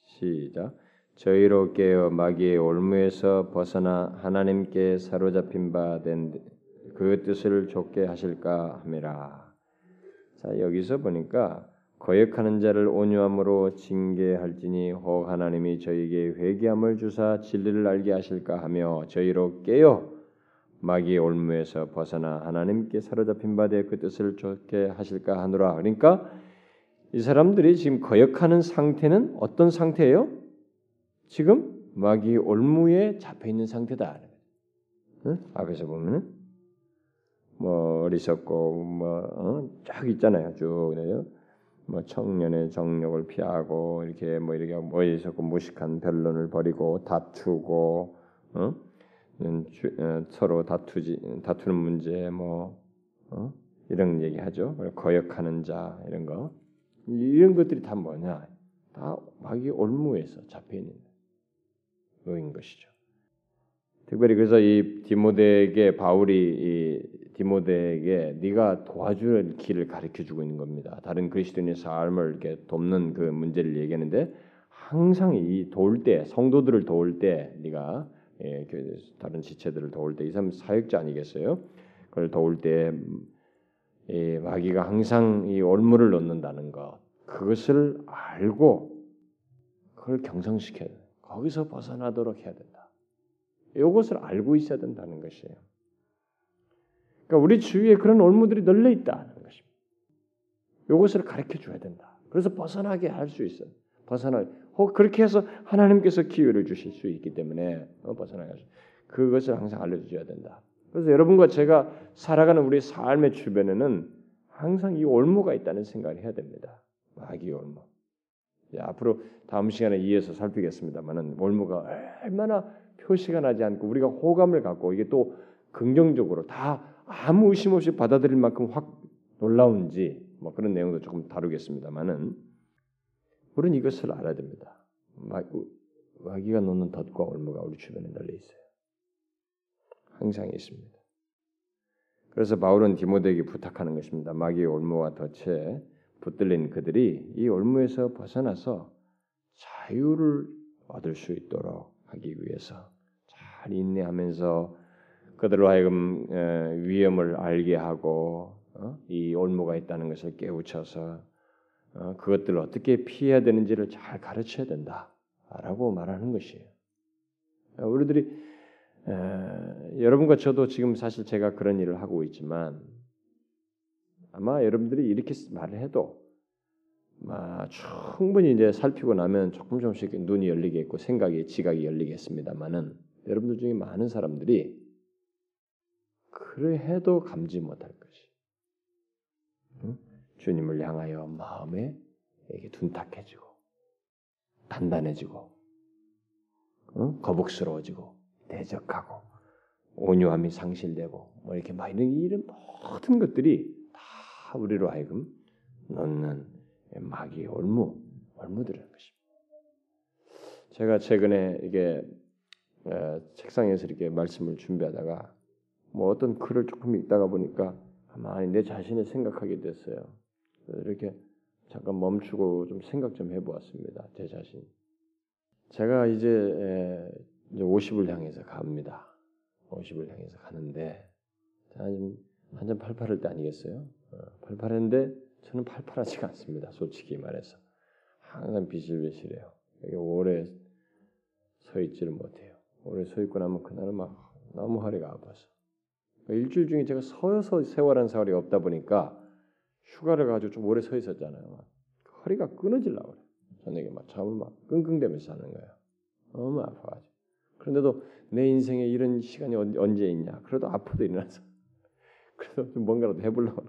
시작. 저희로 깨어 마귀의 올무에서 벗어나 하나님께 사로잡힌 바 된 그 뜻을 좁게 하실까 함이라. 자 여기서 보니까 거역하는 자를 온유함으로 징계할지니 혹 하나님이 저에게 회개함을 주사 진리를 알게 하실까 하며 저희로 깨어 마귀의 올무에서 벗어나 하나님께 사로잡힌 바되 그 뜻을 좁게 하실까 하노라. 그러니까 이 사람들이 지금 거역하는 상태는 어떤 상태예요? 지금 마귀 올무에 잡혀 있는 상태다. 응? 앞에서 보면은 뭐 어리석고 뭐쫙 어? 있잖아요. 쭉뭐 청년의 정력을 피하고 이렇게 뭐 이렇게 어리석고 무식한 변론을 벌이고 다투고 어? 주, 어, 서로 다투지 다투는 문제 뭐 어? 이런 얘기하죠. 거역하는 자 이런 거 이런 것들이 다 뭐냐? 다 마귀 올무에서 잡혀 있는 거인 것이죠. 특별히 그래서 이 디모데에게 바울이 이 디모데에게 네가 도와줄 길을 가르쳐 주고 있는 겁니다. 다른 그리스도인의 삶을 이렇게 돕는 그 문제를 얘기하는데 항상 이 도울 때 성도들을 도울 때 네가 예, 다른 지체들을 도울 때 이 사람 사역자 아니겠어요? 그걸 도울 때이 마귀가 항상 이 올무를 놓는다는 것 그것을 알고 그걸 경성시켜야 돼. 거기서 벗어나도록 해야 된다. 이것을 알고 있어야 된다는 것이에요. 그러니까 우리 주위에 그런 올무들이 널려 있다는 것입니다. 이것을 가르쳐 줘야 된다. 그래서 벗어나게 할 수 있어요. 벗어나. 혹 그렇게 해서 하나님께서 기회를 주실 수 있기 때문에 어, 벗어나가 그것을 항상 알려줘야 된다. 그래서 여러분과 제가 살아가는 우리 삶의 주변에는 항상 이 올무가 있다는 생각을 해야 됩니다. 마귀 올무. 예, 앞으로 다음 시간에 이어서 살피겠습니다만은 올무가 얼마나 표시가 나지 않고 우리가 호감을 갖고 이게 또 긍정적으로 다 아무 의심 없이 받아들일 만큼 확 놀라운지 뭐 그런 내용도 조금 다루겠습니다만은 우리는 이것을 알아야 됩니다. 마귀가 놓는 덫과 올무가 우리 주변에 널려 있어요. 항상 있습니다. 그래서 바울은 디모데에게 부탁하는 것입니다. 마귀의 올무와 덫에 붙들린 그들이 이 올무에서 벗어나서 자유를 얻을 수 있도록 하기 위해서 잘 인내하면서 그들로 하여금 위험을 알게 하고 어? 이 올무가 있다는 것을 깨우쳐서 어, 그것들을 어떻게 피해야 되는지를 잘 가르쳐야 된다라고 말하는 것이에요. 우리들이 여러분과 저도 지금 사실 제가 그런 일을 하고 있지만 아마 여러분들이 이렇게 말을 해도 아, 충분히 이제 살피고 나면 조금 조금씩 눈이 열리겠고 생각이 지각이 열리겠습니다만은 여러분들 중에 많은 사람들이 그래 해도 감지 못할 것이 응? 주님을 향하여 마음에 이게 둔탁해지고 단단해지고 응? 거북스러워지고 대적하고 온유함이 상실되고 뭐 이렇게 막 이런 이런 모든 것들이 다 우리로 하여금 넣는 마귀의 올무, 올무들이라는 것입니다. 제가 최근에 이게 책상에서 이렇게 말씀을 준비하다가 뭐 어떤 글을 조금 읽다가 보니까 가만히 내 자신을 생각하게 됐어요. 이렇게 잠깐 멈추고 좀 생각 좀 해보았습니다. 제 자신. 제가 이제 이제 50을 향해서 갑니다. 50을 향해서 가는데 한참 팔팔할 때 아니겠어요? 어, 팔팔했는데 저는 팔팔하지가 않습니다. 솔직히 말해서 항상 비실비실해요. 여기 오래 서 있지를 못해요. 오래 서 있고 나면 그날은 막 너무 허리가 아파서 그러니까 일주일 중에 제가 서서 세월한 세월이 없다 보니까 휴가를 가지고 좀 오래 서 있었잖아요. 막 허리가 끊어질라 그래. 저녁에 막 잠을 막 끙끙대면서 자는 거예요. 너무 아파가지고. 그런데도 내 인생에 이런 시간이 언제 있냐? 그래도 아프도 일어나서 그래서 좀 뭔가라도 해보려고.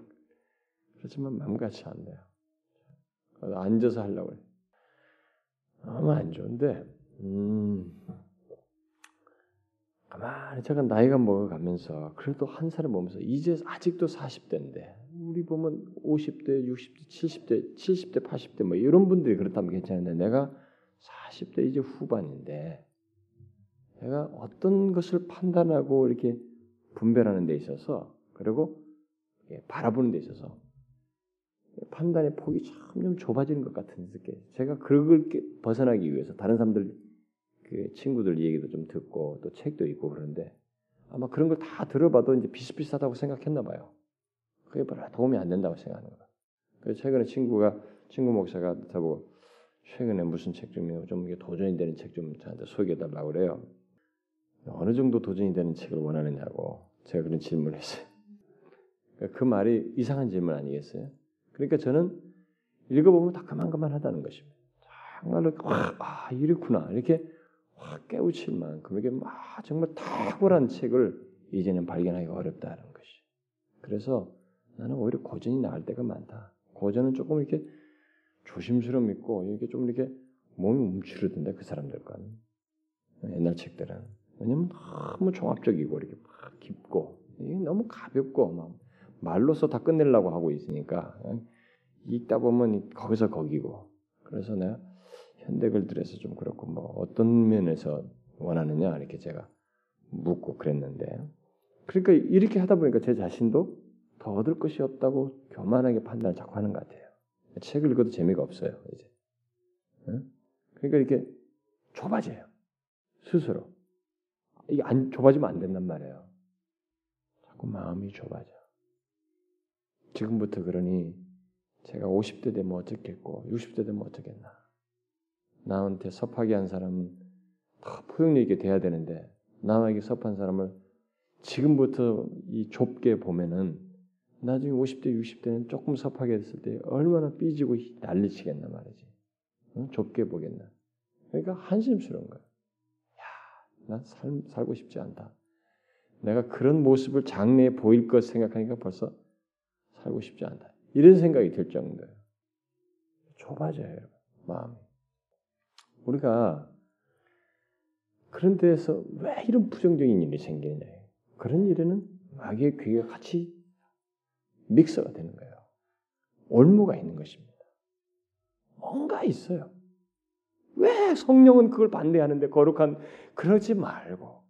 그렇지만 마음같이 안 돼요. 앉아서 하려고 해요. 너무 안 좋은데, 음, 가만히 제가 나이가 먹어가면서 그래도 한 살을 먹으면서 이제 아직도 40대인데 우리 보면 50대, 60대, 70대, 70대, 80대 뭐 이런 분들이 그렇다면 괜찮은데 내가 40대 이제 후반인데 내가 어떤 것을 판단하고 이렇게 분별하는 데 있어서 그리고 바라보는 데 있어서 판단의 폭이 점점 좁아지는 것 같은 느낌. 제가 그걸 벗어나기 위해서 다른 사람들 그 친구들 얘기도 좀 듣고 또 책도 읽고 그러는데 아마 그런 걸 다 들어봐도 이제 비슷비슷하다고 생각했나 봐요. 그게 별로 도움이 안 된다고 생각하는 거예요. 그래서 최근에 친구가 친구 목사가 저보고 최근에 무슨 책좀좀 도전이 되는 책 좀 저한테 소개해 달라고 그래요. 어느 정도 도전이 되는 책을 원하느냐고 제가 그런 질문을 했어요. 그러니까 그 말이 이상한 질문 아니겠어요? 그러니까 저는 읽어보면 다 그만그만하다는 것입니다. 정말로 와, 아 이렇구나 이렇게 확 깨우칠 만큼 이게 막 정말 탁월한 책을 이제는 발견하기가 어렵다는 것이. 그래서 나는 오히려 고전이 나을 때가 많다. 고전은 조금 이렇게 조심스러움 있고 이렇게 좀 이렇게 몸이 움츠러든데 그 사람들 건 옛날 책들은. 왜냐면 너무 종합적이고 이렇게 막 깊고 너무 가볍고 막 말로서 다 끝내려고 하고 있으니까 읽다 보면 거기서 거기고. 그래서 내가 현대글들에서 좀 그렇고 뭐 어떤 면에서 원하느냐 이렇게 제가 묻고 그랬는데. 그러니까 이렇게 하다 보니까 제 자신도 더 얻을 것이 없다고 교만하게 판단을 자꾸 하는 것 같아요. 책을 읽어도 재미가 없어요 이제. 그러니까 이렇게 좁아져요 스스로. 이게 안 좁아지면 안 된단 말이에요. 자꾸 마음이 좁아져. 지금부터 그러니 제가 50대 되면 어떻겠고 60대 되면 어떻겠나. 나한테 섭하게 한 사람은 더 포용력 있게 돼야 되는데 나에게 섭한 사람을 지금부터 이 좁게 보면은 나중에 50대 60대는 조금 섭하게 됐을 때 얼마나 삐지고 난리치겠나 말이지. 응? 좁게 보겠나. 그러니까 한심스러운 거야. 야, 난 살, 살고 싶지 않다. 내가 그런 모습을 장래에 보일 것 생각하니까 벌써 살고 싶지 않다. 이런 생각이 들 정도예요. 좁아져요, 여러분. 마음이. 우리가 그런 데에서 왜 이런 부정적인 일이 생기느냐. 그런 일에는 마귀의 귀가 같이 믹서가 되는 거예요. 올무가 있는 것입니다. 뭔가 있어요. 왜 성령은 그걸 반대하는데 거룩한 그러지 말고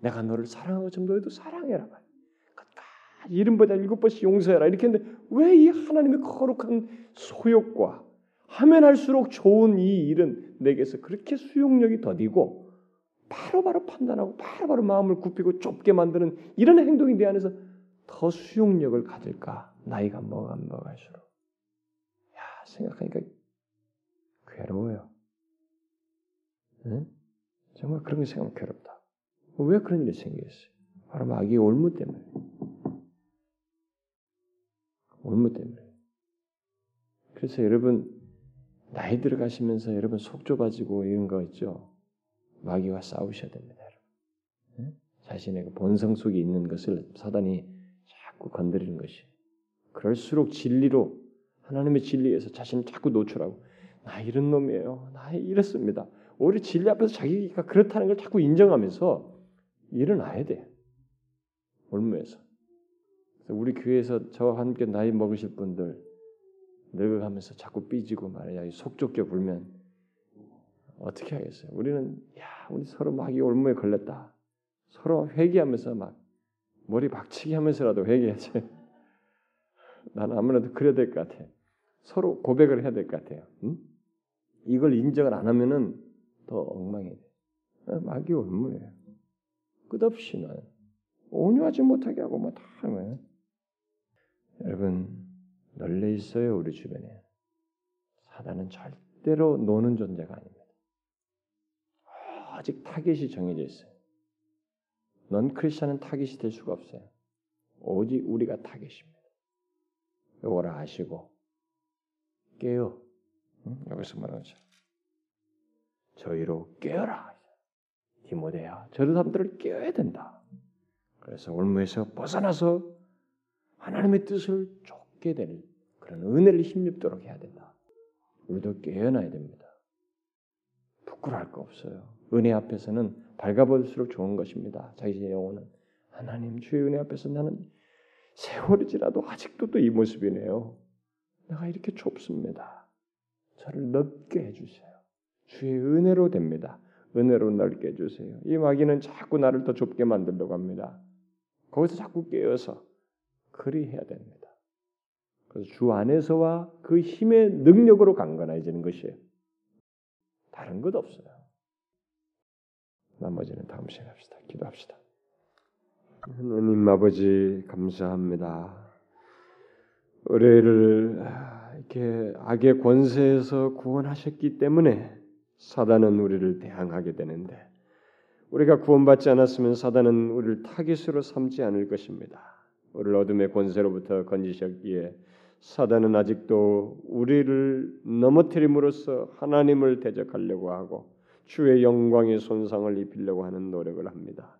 내가 너를 사랑하고 정도에도 사랑해라 말. 이름보다 일곱 번씩 용서해라 이렇게 했는데 왜 이 하나님의 거룩한 소욕과 하면 할수록 좋은 이 일은 내게서 그렇게 수용력이 더디고 바로바로 판단하고 바로 바로 마음을 굽히고 좁게 만드는 이런 행동이 내 안에서 더 수용력을 가질까? 나이가 먹어가면 먹을수록. 야, 생각하니까 괴로워요. 응? 정말 그런 거 생각하면 괴롭다. 왜 그런 일이 생겼어요? 바로 마귀의 올무 때문에. 올무 때문에. 그래서 여러분 나이 들어가시면서 여러분 속 좁아지고 이런 거 있죠. 마귀와 싸우셔야 됩니다. 여러분. 자신의 그 본성 속에 있는 것을 사단이 자꾸 건드리는 것이. 그럴수록 진리로 하나님의 진리에서 자신을 자꾸 노출하고 나 이런 놈이에요. 나 이렇습니다. 오히려 진리 앞에서 자기가 그렇다는 걸 자꾸 인정하면서 일어나야 돼. 올무에서. 우리 교회에서 저와 함께 나이 먹으실 분들 늙어가면서 자꾸 삐지고 말이야 속좁게 불면 어떻게 하겠어요? 우리는 야 우리 서로 막 이 올무에 걸렸다. 서로 회개하면서 막 머리 박치기 하면서라도 회개하지. 나는 아무래도 그래야 될 것 같아. 서로 고백을 해야 될 것 같아요. 응? 이걸 인정을 안 하면은 더 엉망이 돼. 어, 마귀 올무예요. 끝없이는 온유하지 못하게 하고 뭐다 하면 여러분 널려 있어요 우리 주변에 사단은 절대로 노는 존재가 아닙니다. 아직 타겟이 정해져 있어요. non-Christian은 타겟이 될 수가 없어요. 오직 우리가 타겟입니다. 이걸 아시고 깨어 응? 여기서 말하죠. 저희로 깨어라. 디모데야, 저런 사람들을 깨어야 된다. 그래서 올무에서 벗어나서 하나님의 뜻을 쫓게 되는 그런 은혜를 힘입도록 해야 된다. 우리도 깨어나야 됩니다. 부끄러울 거 없어요. 은혜 앞에서는 밝아볼수록 좋은 것입니다. 자기 영혼은 하나님 주의 은혜 앞에서 나는 세월이 지나도 아직도 또 이 모습이네요. 내가 이렇게 좁습니다. 저를 넓게 해주세요. 주의 은혜로 됩니다. 은혜로 넓게 해주세요. 이 마귀는 자꾸 나를 더 좁게 만들려고 합니다. 거기서 자꾸 깨어서 그리 해야 됩니다. 그래서 주 안에서와 그 힘의 능력으로 강건해지는 것이에요. 다른 것 없어요. 나머지는 다음 시간에 합시다. 기도합시다. 하나님 아버지 감사합니다. 우리를 이렇게 악의 권세에서 구원하셨기 때문에 사단은 우리를 대항하게 되는데 우리가 구원받지 않았으면 사단은 우리를 타깃으로 삼지 않을 것입니다. 우리를 어둠의 권세로부터 건지셨기에 사단은 아직도 우리를 넘어뜨림으로써 하나님을 대적하려고 하고 주의 영광의 손상을 입히려고 하는 노력을 합니다.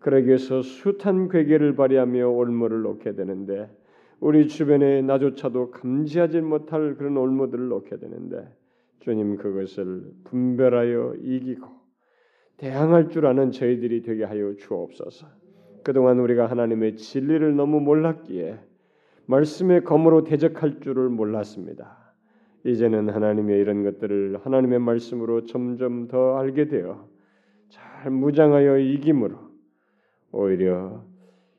그러기 위해서 숱한 괴계를 발휘하며 올무를 놓게 되는데 우리 주변에 나조차도 감지하지 못할 그런 올무들을 놓게 되는데 주님 그것을 분별하여 이기고 대항할 줄 아는 저희들이 되게 하여 주옵소서. 그동안 우리가 하나님의 진리를 너무 몰랐기에 말씀의 검으로 대적할 줄을 몰랐습니다. 이제는 하나님의 이런 것들을 하나님의 말씀으로 점점 더 알게 되어 잘 무장하여 이김으로 오히려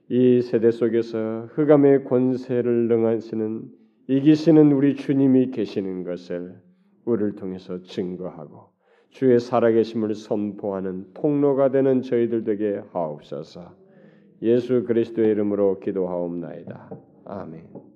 이 세대 속에서 흑암의 권세를 능하시는 이기시는 우리 주님이 계시는 것을 우리를 통해서 증거하고 주의 살아계심을 선포하는 통로가 되는 저희들 되게 하옵소서. 예수 그리스도의 이름으로 기도하옵나이다. 아멘.